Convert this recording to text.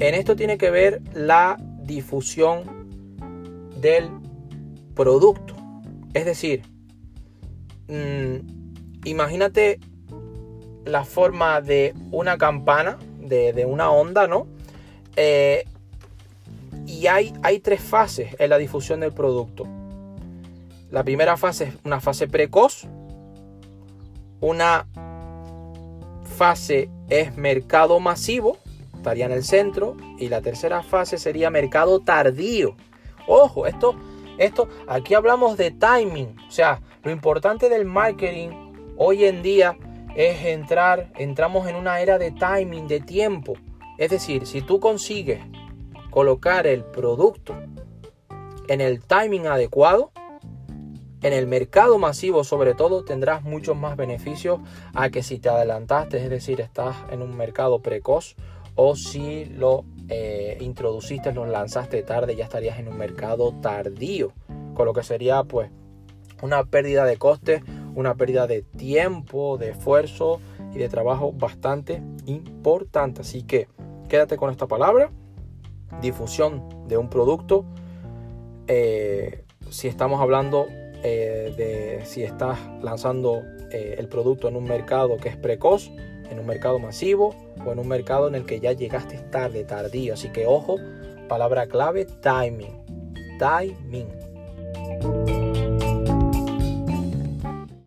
En esto tiene que ver la difusión del producto. Es decir, mm, imagínate la forma de una campana, de, una onda, ¿no? Eh, y hay, hay tres fases en la difusión del producto. La primera fase es una fase precoz, una fase es mercado masivo, estaría en el centro, y la tercera fase sería mercado tardío. Ojo, esto, esto, aquí hablamos de timing, o sea, lo importante del marketing hoy en día es entrar, entramos en una era de timing, de tiempo. Es decir, si tú consigues colocar el producto en el timing adecuado, en el mercado masivo sobre todo tendrás muchos más beneficios a que si te adelantaste, es decir, estás en un mercado precoz o si lo eh, introduciste, lo lanzaste tarde, ya estarías en un mercado tardío, con lo que sería pues una pérdida de costes, una pérdida de tiempo, de esfuerzo y de trabajo bastante importante. Así que quédate con esta palabra. Difusión de un producto, eh, si estamos hablando eh, de si estás lanzando eh, el producto en un mercado que es precoz, en un mercado masivo o en un mercado en el que ya llegaste tarde, tardío. Así que ojo, palabra clave, timing. Timing.